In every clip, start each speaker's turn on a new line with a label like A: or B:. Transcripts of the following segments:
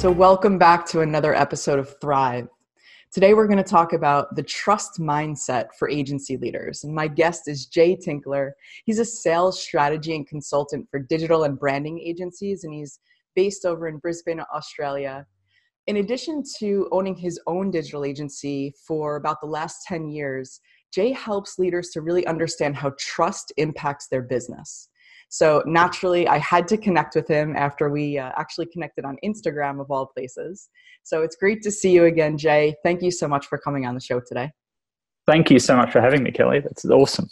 A: So, welcome back to another episode of Thrive. Today, we're going to talk about the trust mindset for agency leaders. And my guest is Jay Tinkler. He's a sales strategy and consultant for digital and branding agencies, and he's based over in Brisbane, Australia. In addition to owning his own digital agency for about the last 10 years, Jay helps leaders to really understand how trust impacts their business. So naturally, I had to connect with him after we uh, actually connected on Instagram, of all places. So it's great to see you again, Jay. Thank you so much for coming on the show today.
B: Thank you so much for having me, Kelly. That's awesome.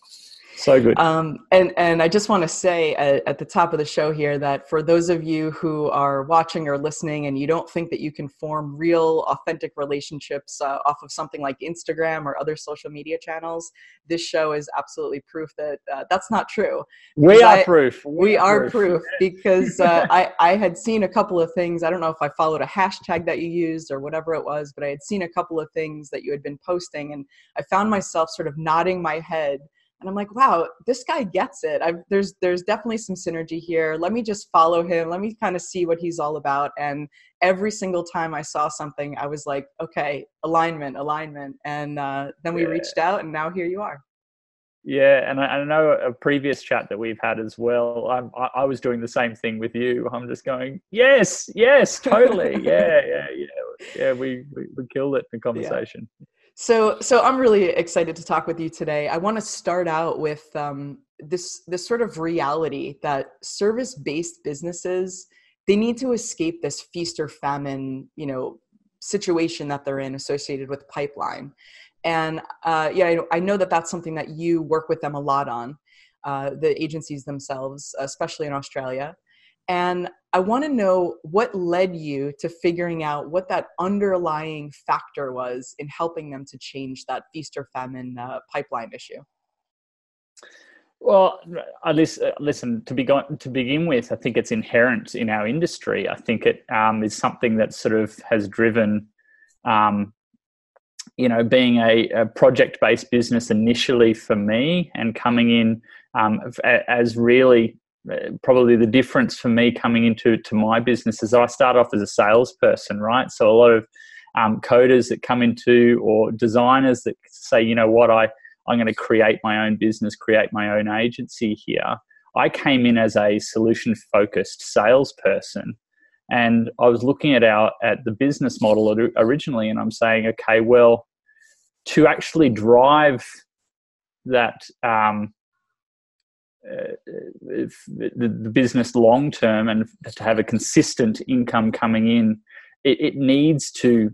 B: So good.
A: Um, and and I just want to say at, at, the top of the show here that for those of you who are watching or listening and you don't think that you can form real, authentic relationships uh, off of something like Instagram or other social media channels, this show is absolutely proof that uh, that's not true.
B: We are I, proof.
A: We, we are, are proof, proof because uh, I I had seen a couple of things. I don't know if I followed a hashtag that you used or whatever it was, but I had seen a couple of things that you had been posting, and I found myself sort of nodding my head and i'm like wow this guy gets it I've, there's there's definitely some synergy here let me just follow him let me kind of see what he's all about and every single time i saw something i was like okay alignment alignment and uh, then we yeah. reached out and now here you are
B: yeah, and I, I, know a previous chat that we've had as well. I'm, I, I was doing the same thing with you. I'm just going, yes, yes, totally, yeah, yeah, yeah, yeah. We we, we killed it in the conversation.
A: Yeah. So, so I'm really excited to talk with you today. I want to start out with um, this this sort of reality that service-based businesses they need to escape this feast or famine, you know, situation that they're in associated with pipeline. And uh, yeah, I, I know that that's something that you work with them a lot on, uh, the agencies themselves, especially in Australia. And I want to know what led you to figuring out what that underlying factor was in helping them to change that feast or famine uh, pipeline issue.
B: Well, at least uh, listen to be to begin with. I think it's inherent in our industry. I think it um, is something that sort of has driven, um, you know, being a, a project-based business initially for me, and coming in um, as really probably the difference for me coming into to my business is I start off as a salesperson, right? So a lot of um, coders that come into or designers that say, you know what, I I'm going to create my own business, create my own agency here. I came in as a solution focused salesperson, and I was looking at our at the business model originally, and I'm saying, okay, well, to actually drive that um, uh, the, the, business long term and to have a consistent income coming in, it, it needs to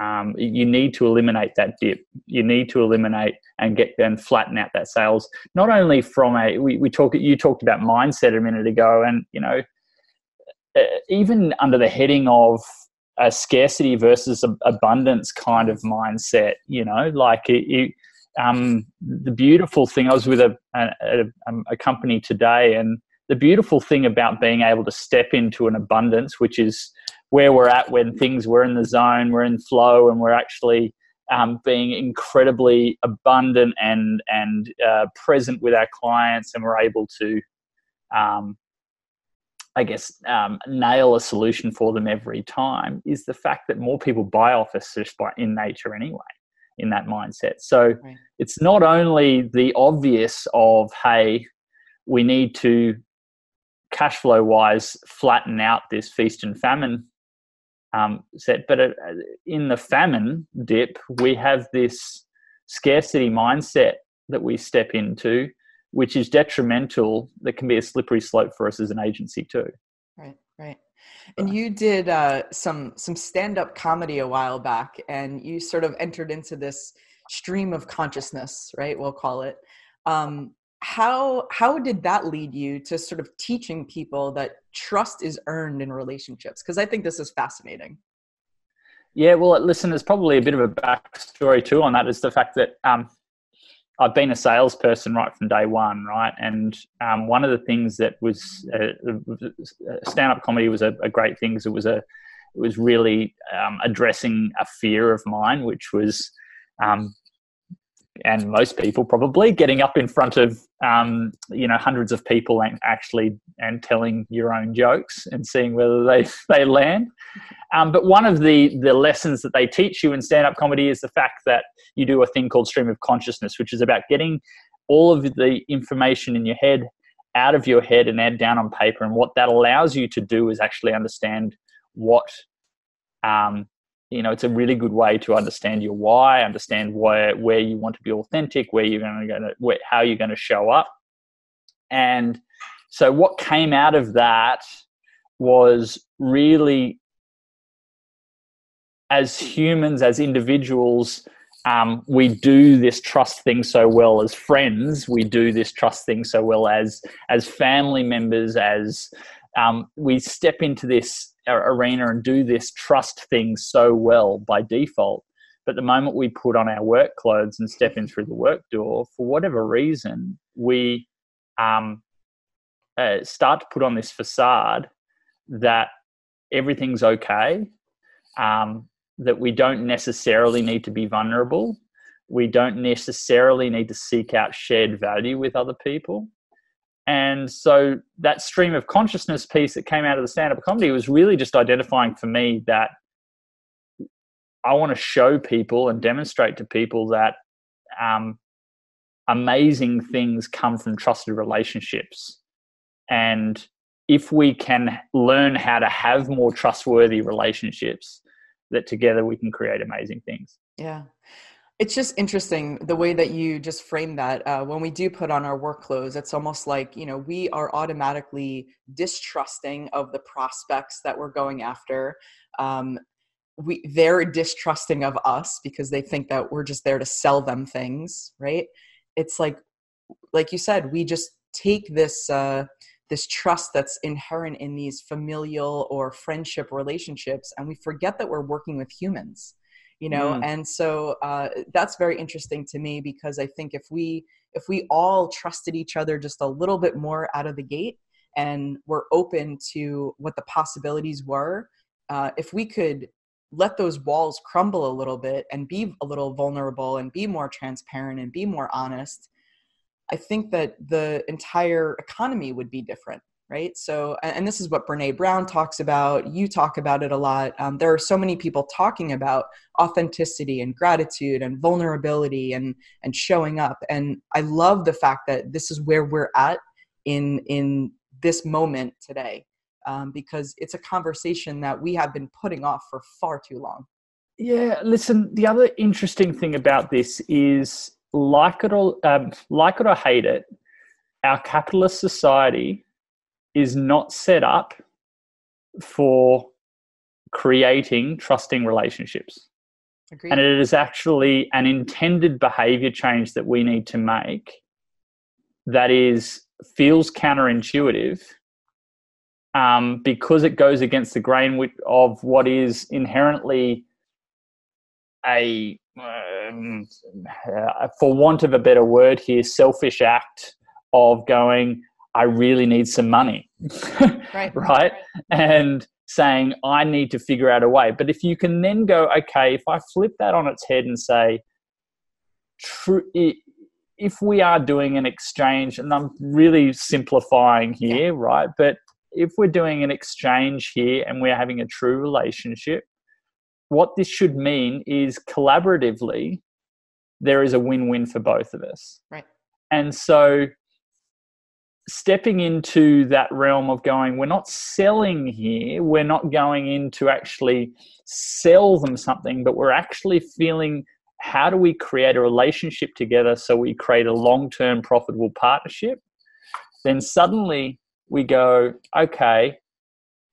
B: um, you need to eliminate that dip. You need to eliminate and get and flatten out that sales. Not only from a we, we talk you talked about mindset a minute ago, and you know uh, even under the heading of a scarcity versus abundance kind of mindset. You know, like it, it um, the beautiful thing, I was with a, a, um, a, company today, and the beautiful thing about being able to step into an abundance, which is where we're at when things we're in the zone, we're in flow, and we're actually um, being incredibly abundant and and uh, present with our clients, and we're able to, um, I guess, um, nail a solution for them every time. Is the fact that more people buy off us just by in nature anyway in that mindset. So right. it's not only the obvious of, hey, we need to cash flow wise flatten out this feast and famine um, set, but uh, in the famine dip, we have this scarcity mindset that we step into, which is detrimental, that can be a slippery slope for us as an agency too.
A: And you did uh, some some stand up comedy a while back, and you sort of entered into this stream of consciousness, right? We'll call it. Um, how how did that lead you to sort of teaching people that trust is earned in relationships? Because I think this is fascinating.
B: Yeah, well, listen, there's probably a bit of a backstory too on that. Is the fact that um, I've been a salesperson right from day one, right? And um, one of the things that was uh, uh stand-up comedy was a, a, great thing because it was a it was really um, addressing a fear of mine, which was um, and most people probably getting up in front of um, you know hundreds of people and actually and telling your own jokes and seeing whether they they land. Um, but one of the the lessons that they teach you in stand up comedy is the fact that you do a thing called stream of consciousness, which is about getting all of the information in your head out of your head and add down on paper. And what that allows you to do is actually understand what um, you know it's a really good way to understand your why understand where where you want to be authentic where you're going to where, how you're going to show up. And so what came out of that was really as humans as individuals um, we do this trust thing so well as friends. We do this trust thing so well as as family members as um, we step into this arena and do this trust thing so well by default. But the moment we put on our work clothes and step in through the work door, for whatever reason, we um, uh, start to put on this facade that everything's okay, um, that we don't necessarily need to be vulnerable, we don't necessarily need to seek out shared value with other people. And so that stream of consciousness piece that came out of the stand up comedy was really just identifying for me that I want to show people and demonstrate to people that um, amazing things come from trusted relationships. And if we can learn how to have more trustworthy relationships, that together we can create amazing things.
A: Yeah. It's just interesting the way that you just frame that. Uh, when we do put on our work clothes, it's almost like, you know, we are automatically distrusting of the prospects that we're going after. Um, we, they're distrusting of us because they think that we're just there to sell them things, right? It's like, like you said, we just take this, uh, this trust that's inherent in these familial or friendship relationships and we forget that we're working with humans you know mm. and so uh, that's very interesting to me because i think if we if we all trusted each other just a little bit more out of the gate and were open to what the possibilities were uh, if we could let those walls crumble a little bit and be a little vulnerable and be more transparent and be more honest i think that the entire economy would be different right? So, and this is what Brene Brown talks about. You talk about it a lot. Um, there are so many people talking about authenticity and gratitude and vulnerability and and showing up. And I love the fact that this is where we're at in in this moment today, um, because it's a conversation that we have been putting off for far too long.
B: Yeah, listen. The other interesting thing about this is, like it or um, like it or hate it, our capitalist society is not set up for creating trusting relationships. Agreed. And it is actually an intended behavior change that we need to make that is feels counterintuitive um, because it goes against the grain of what is inherently a, um, uh, for want of a better word here, selfish act of going, I really need some money. right. right. And saying, I need to figure out a way. But if you can then go, okay, if I flip that on its head and say, true, if we are doing an exchange, and I'm really simplifying here, yeah. right? But if we're doing an exchange here and we're having a true relationship, what this should mean is collaboratively, there is a win win for both of us.
A: Right.
B: And so stepping into that realm of going, we're not selling here, we're not going in to actually sell them something, but we're actually feeling how do we create a relationship together so we create a long term profitable partnership? Then suddenly we go, okay,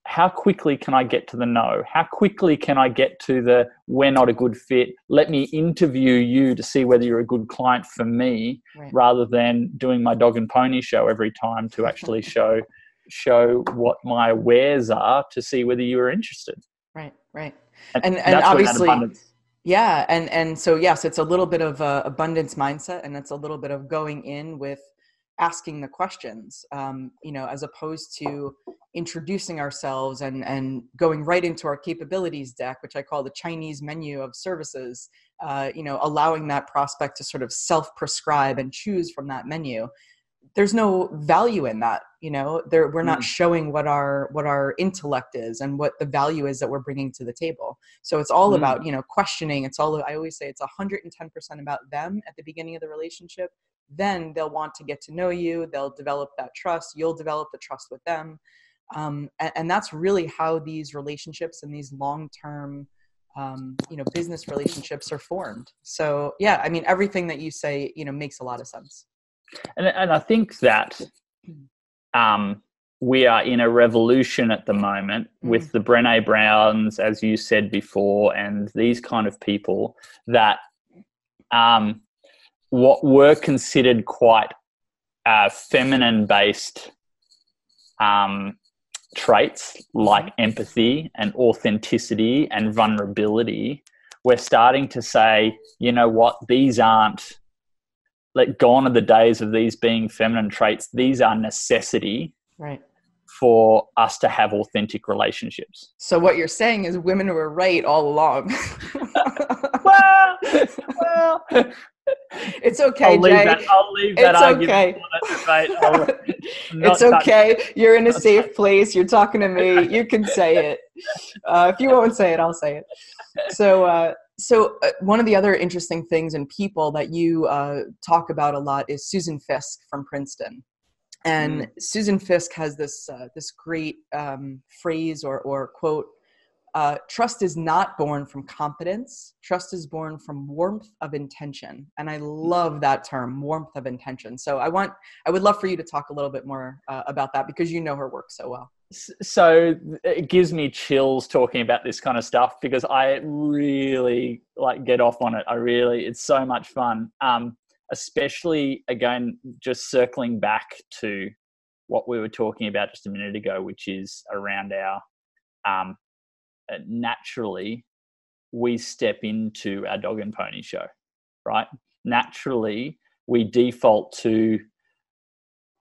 B: how quickly can I get to the no? How quickly can I get to the we're not a good fit? Let me interview you to see whether you're a good client for me, right. rather than doing my dog and pony show every time to actually show show what my wares are to see whether you are interested.
A: Right, right, and and, and obviously. Yeah, and and so yes, it's a little bit of a abundance mindset, and it's a little bit of going in with asking the questions um, you know as opposed to introducing ourselves and and going right into our capabilities deck which i call the chinese menu of services uh, you know allowing that prospect to sort of self prescribe and choose from that menu there's no value in that you know there, we're not mm. showing what our what our intellect is and what the value is that we're bringing to the table so it's all mm. about you know questioning it's all i always say it's 110% about them at the beginning of the relationship then they'll want to get to know you they'll develop that trust you'll develop the trust with them. Um, and, and, that's really how these relationships and these long-term um, you know business relationships are formed. So yeah i mean everything that you say you know makes a lot of sense.
B: And, and i think that um, we are in a revolution at the moment mm. with the brene browns as you said before and these kind of people that um, what were considered quite uh, feminine based um, traits like empathy and authenticity and vulnerability, we're starting to say, you know what, these aren't like gone are the days of these being feminine traits. These are necessity.
A: Right.
B: For us to have authentic relationships.
A: So what you're saying is women were right all along.
B: well, well,
A: it's okay,
B: I'll leave
A: Jay.
B: That, I'll leave that
A: it's okay. it's okay. You're in a safe place. You're talking to me. You can say it. Uh, if you won't say it, I'll say it. So, uh, so uh, one of the other interesting things in people that you uh, talk about a lot is Susan Fiske from Princeton. And mm. Susan Fiske has this uh, this great um, phrase or or quote uh, trust is not born from competence. Trust is born from warmth of intention, and I love that term, warmth of intention. So I want, I would love for you to talk a little bit more uh, about that because you know her work so well.
B: So it gives me chills talking about this kind of stuff because I really like get off on it. I really, it's so much fun. Um, especially again, just circling back to what we were talking about just a minute ago, which is around our um, naturally we step into our dog and pony show, right? Naturally, we default to,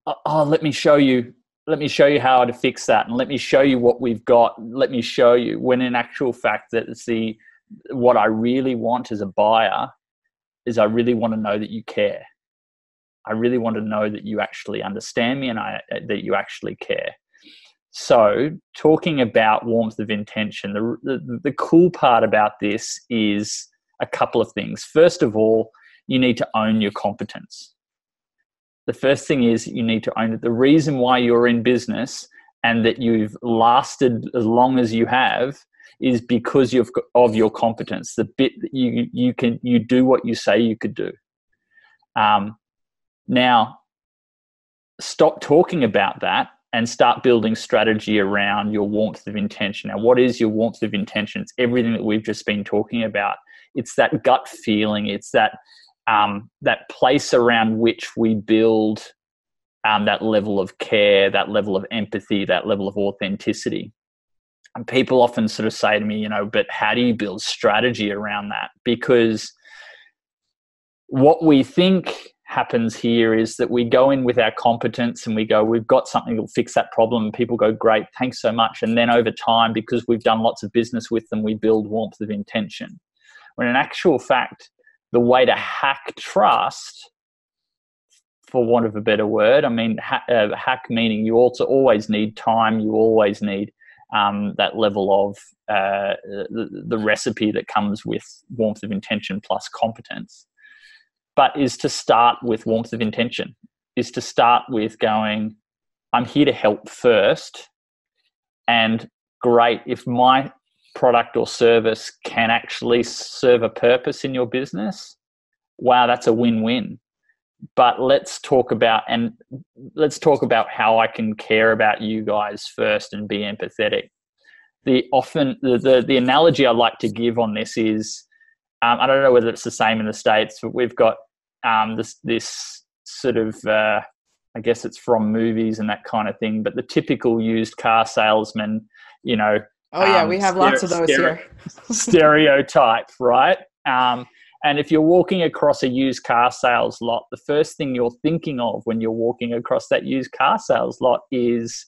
B: oh, oh, let me show you, let me show you how to fix that, and let me show you what we've got. Let me show you. When in actual fact, that it's the what I really want as a buyer is I really want to know that you care. I really want to know that you actually understand me and I, that you actually care. So, talking about warmth of intention, the, the, the cool part about this is a couple of things. First of all, you need to own your competence. The first thing is you need to own it. The reason why you're in business and that you've lasted as long as you have is because you've of your competence. The bit that you you can you do what you say you could do. Um, now, stop talking about that and start building strategy around your warmth of intention. Now, what is your warmth of intention? It's everything that we've just been talking about. It's that gut feeling. It's that um, that place around which we build um, that level of care, that level of empathy, that level of authenticity. And people often sort of say to me, you know, but how do you build strategy around that? Because what we think happens here is that we go in with our competence and we go, we've got something that'll fix that problem. People go, great, thanks so much. And then over time, because we've done lots of business with them, we build warmth of intention. When in actual fact, the way to hack trust, for want of a better word, I mean, ha- uh, hack meaning you also always need time, you always need um, that level of uh, the, the recipe that comes with warmth of intention plus competence but is to start with warmth of intention, is to start with going, I'm here to help first. And great, if my product or service can actually serve a purpose in your business, wow, that's a win win. But let's talk about and let's talk about how I can care about you guys first and be empathetic. The often the, the, the analogy I like to give on this is um, I don't know whether it's the same in the states, but we've got um, this this sort of uh, I guess it's from movies and that kind of thing. But the typical used car salesman, you know.
A: Oh yeah, um, we have lots of those here.
B: stereotype, right? Um, And if you're walking across a used car sales lot, the first thing you're thinking of when you're walking across that used car sales lot is,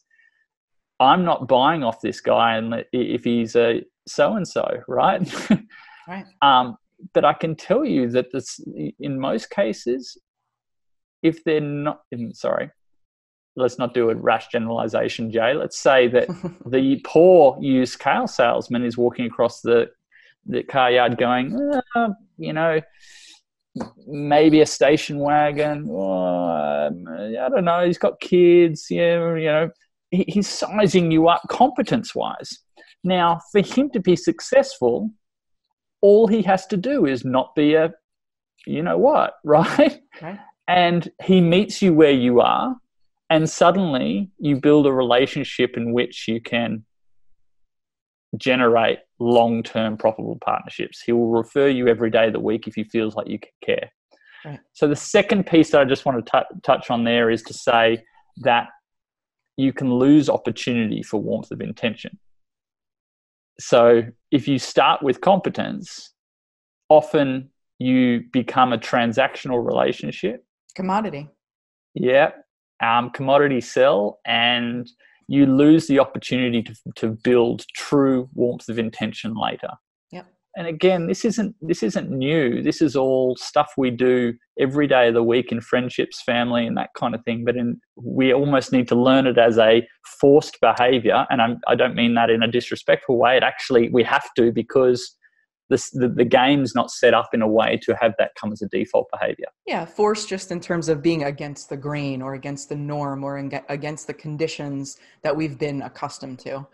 B: I'm not buying off this guy and if he's a so and so, right?
A: Right.
B: um, but I can tell you that this, in most cases, if they're not, sorry, let's not do a rash generalization, Jay. Let's say that the poor used car salesman is walking across the the car yard going, oh, you know, maybe a station wagon. Oh, um, I don't know. He's got kids. Yeah, you know, he's sizing you up competence wise. Now, for him to be successful, all he has to do is not be a, you know what, right?
A: Okay.
B: And he meets you where you are, and suddenly you build a relationship in which you can generate long term profitable partnerships. He will refer you every day of the week if he feels like you care.
A: Right.
B: So, the second piece that I just want to t- touch on there is to say that you can lose opportunity for warmth of intention. So, if you start with competence, often you become a transactional relationship.
A: Commodity.
B: Yeah. Um, commodity sell and you lose the opportunity to, to build true warmth of intention later. And again, this isn't this isn't new. This is all stuff we do every day of the week in friendships, family, and that kind of thing. But in, we almost need to learn it as a forced behavior, and I'm, I do not mean that in a disrespectful way. It actually we have to because this, the, the game's not set up in a way to have that come as a default behavior.
A: Yeah, force just in terms of being against the grain or against the norm or in, against the conditions that we've been accustomed to.
B: Um,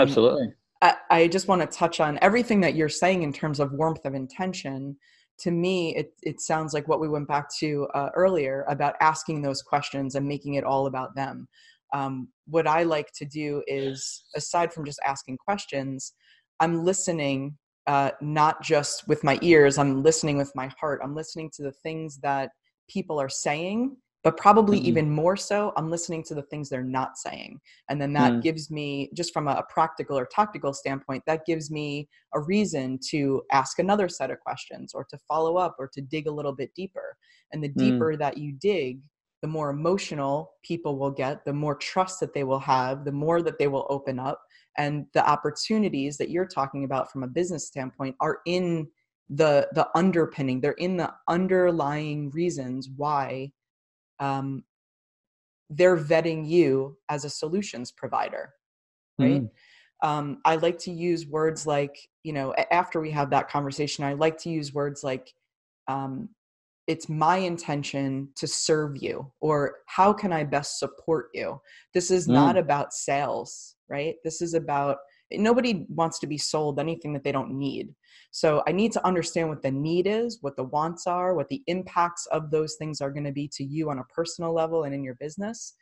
B: Absolutely.
A: I, I just want to touch on everything that you're saying in terms of warmth of intention. To me, it, it sounds like what we went back to uh, earlier about asking those questions and making it all about them. Um, what I like to do is, aside from just asking questions, I'm listening uh, not just with my ears i'm listening with my heart i'm listening to the things that people are saying but probably mm-hmm. even more so i'm listening to the things they're not saying and then that mm. gives me just from a, practical or tactical standpoint that gives me a reason to ask another set of questions or to follow up or to dig a little bit deeper and the mm. deeper mm. that you dig the more emotional people will get the more trust that they will have the more that they will open up and the opportunities that you're talking about from a business standpoint are in the the underpinning they're in the underlying reasons why um, they're vetting you as a solutions provider right mm. um, i like to use words like you know after we have that conversation i like to use words like um, it's my intention to serve you or how can i best support you this is mm. not about sales right this is about nobody wants to be sold anything that they don't need so i need to understand what the need is what the wants are what the impacts of those things are going to be to you on a personal level and in your business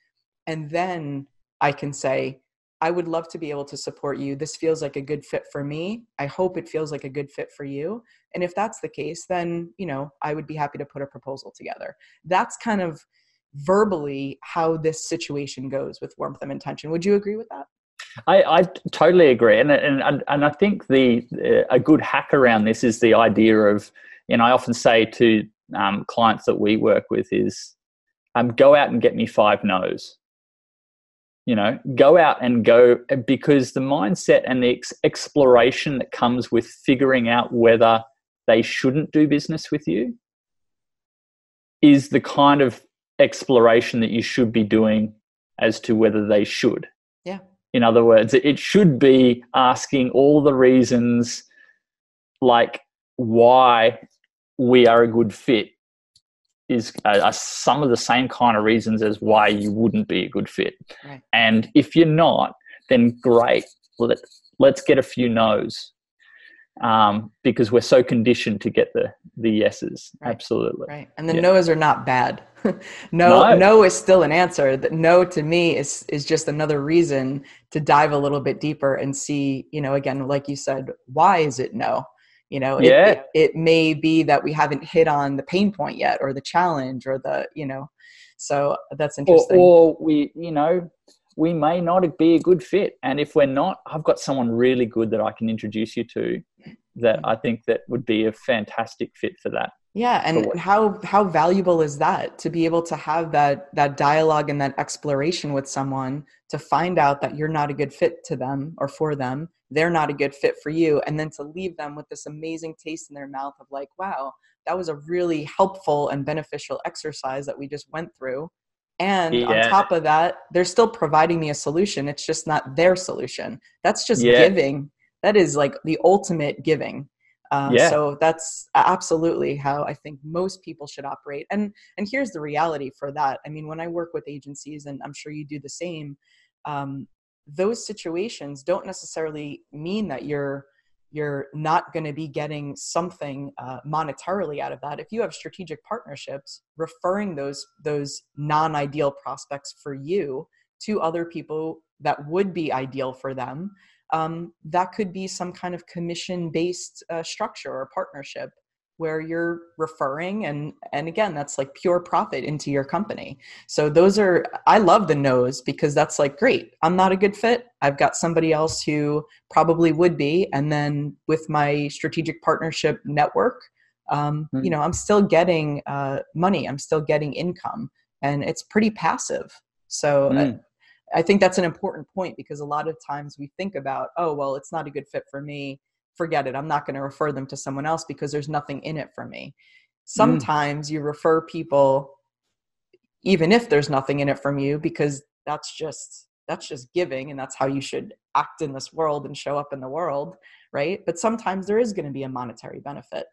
A: and then i can say I would love to be able to support you. This feels like a good fit for me. I hope it feels like a good fit for you. And if that's the case, then, you know, I would be happy to put a proposal together. That's kind of verbally how this situation goes with warmth of intention. Would you agree with that?
B: I, I totally agree, and, and and I think the uh, a good hack around this is the idea of, and I often say to um, clients that we work with is, um, go out and get me five no's. You know go out and go because the mindset and the ex- exploration that comes with figuring out whether they shouldn't do business with you is the kind of exploration that you should be doing as to whether they should in other words it should be asking all the reasons like why we are a good fit is uh, some of the same kind of reasons as why you wouldn't be a good fit. Right. And if you're not, then great. Let, let's get a few no's um, because we're so conditioned to get the the yeses. Right. Absolutely.
A: Right. And the yeah. no's are not bad. no, no, no is still an answer. That no to me is is just another reason to dive a little bit deeper and see, you know, again, like you said, why is it no? you know
B: yeah.
A: it, it, may be that we haven't hit on the pain point yet or the challenge or the you know so that's interesting
B: or, or we you know we may not be a good fit and if we're not i've got someone really good that i can introduce you to that I think that would be a fantastic fit for that.
A: Yeah, and how how valuable is that to be able to have that that dialogue and that exploration with someone to find out that you're not a good fit to them or for them, they're not a good fit for you, and then to leave them with this amazing taste in their mouth of like, wow, that was a really helpful and beneficial exercise that we just went through. And yeah. on top of that, they're still providing me a solution. It's just not their solution. That's just yeah. giving. That is like the ultimate giving uh, yeah. So that's absolutely how I think most people should operate. And and here's the reality for that. I mean, when I work with agencies, and I'm sure you do the same, um, those situations don't necessarily mean that you're you're not going to be getting something uh, monetarily out of that. If you have strategic partnerships, referring those those non-ideal prospects for you to other people that would be ideal for them um, that could be some kind of commission based uh, structure or partnership where you're referring and and again that's like pure profit into your company. So those are i love the no's because that's like great. I'm not a good fit. I've got somebody else who probably would be. And then with my strategic partnership network um, mm-hmm. you know i'm still getting uh, money. I'm still getting income. And it's pretty passive. So mm. I think that's an important point because a lot of times we think about, oh, well, it's not a good fit for me. Forget it. I'm not going to refer them to someone else because there's nothing in it for me. Mm. Sometimes mm. you refer people even if there's nothing in it from you because that's just that's just giving and that's how you should act in this world and show up in the world right but sometimes there is going to be a monetary benefit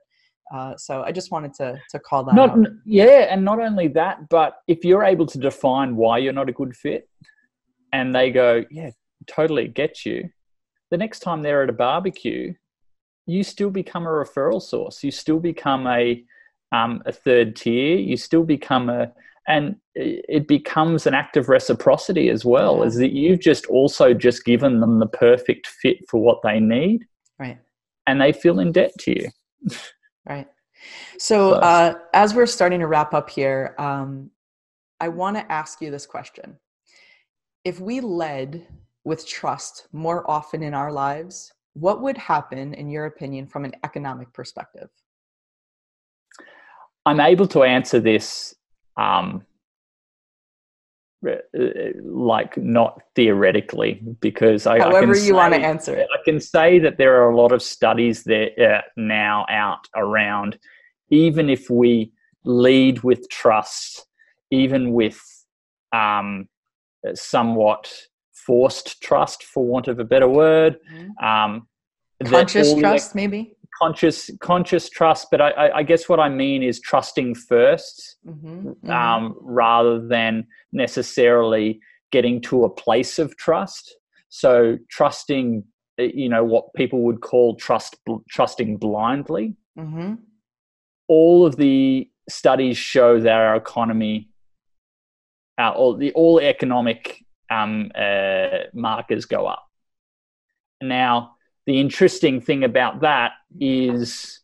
A: uh, so i just wanted to to call that
B: not,
A: out.
B: yeah and not only that but if you're able to define why you're not a good fit and they go, yeah, totally get you. The next time they're at a barbecue, you still become a referral source. You still become a um, a third tier. You still become a and it becomes an act of reciprocity as well is that you've just also just given them the perfect fit for what they need
A: right
B: and they feel in debt to you
A: right so, so. Uh, as we're starting to wrap up here um, i want to ask you this question if we led with trust more often in our lives, what would happen, in your opinion, from an economic perspective?
B: I'm able to answer this um, like not theoretically because I,
A: however
B: I
A: you say, want to answer it.
B: I can say that there are a lot of studies there uh, now out around. Even if we lead with trust, even with um, somewhat forced trust, for want of a better word.
A: Mm-hmm. Um, conscious trust, maybe
B: conscious conscious trust. But I, I, guess what I mean is trusting 1st mm-hmm. mm-hmm. um, rather than necessarily getting to a place of trust. So trusting, eh, you know, what people would call trust trusting blindly. Mm-hmm. All of the studies show that our economy uh, all the all economic um, uh, markers go up. Now, the interesting thing about that is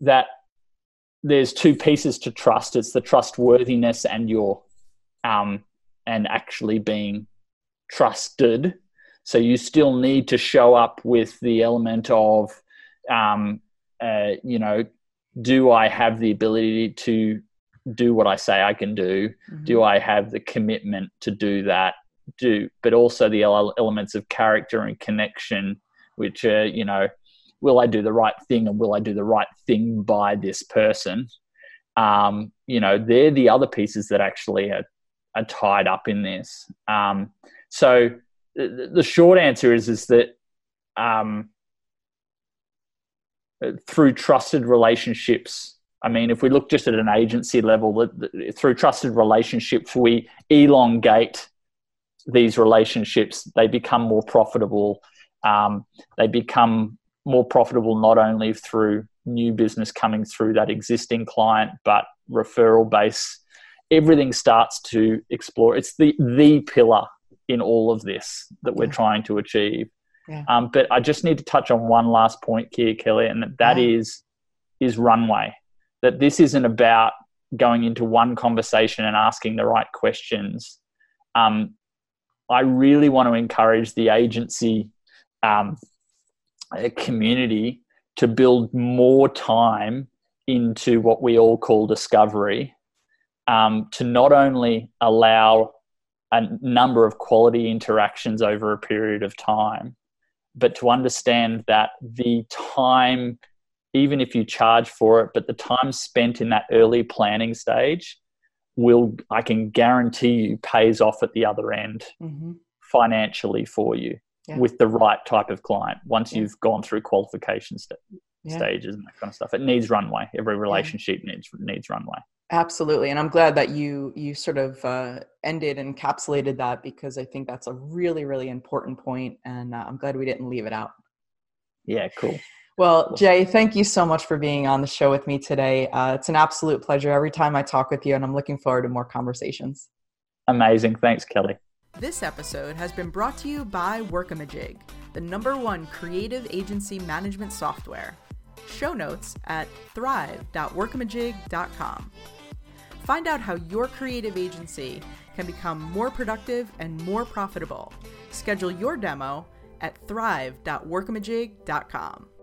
B: that there's two pieces to trust. It's the trustworthiness and your um, and actually being trusted. So you still need to show up with the element of, um, uh, you know, do I have the ability to do what I say I can do? Mm-hmm. Do I have the commitment to do that? Do but also the elements of character and connection, which are you know, will I do the right thing and will I do the right thing by this person? Um, you know, they're the other pieces that actually are, are tied up in this. Um, so the, the, short answer is is that um, through trusted relationships I mean, if we look just at an agency level, through trusted relationships, we elongate these relationships. They become more profitable. Um, they become more profitable not only through new business coming through that existing client, but referral base. Everything starts to explore. It's the the pillar in all of this that we're trying to achieve. Yeah. Um, but I just need to touch on one last point here, Kelly, and that yeah. is is runway that this isn't about going into one conversation and asking the right questions. Um, I really want to encourage the agency um, community to build more time into what we all call discovery um, to not only allow a number of quality interactions over a period of time, but to understand that the time, even if you charge for it, but the time spent in that early planning stage will, I can guarantee you, pays off at the other end mm-hmm. financially for you yeah. with the right type of client once yeah. you've gone through qualification st- yeah. stages and that kind of stuff. It needs runway. Every relationship needs needs runway.
A: Absolutely, and I'm glad that you you sort of uh, ended and encapsulated that because I think that's a really really important point, and uh, I'm glad we didn't leave it out.
B: Yeah, cool.
A: Well, Jay, thank you so much for being on the show with me today. Uh, it's an absolute pleasure every time I talk with you, and I'm looking forward to more conversations.
B: Amazing. Thanks, Kelly.
A: This episode has been brought to you by Workamajig, the number one creative agency management software. Show notes at thrive.workamajig.com. Find out how your creative agency can become more productive and more profitable. Schedule your demo at thrive.workamajig.com.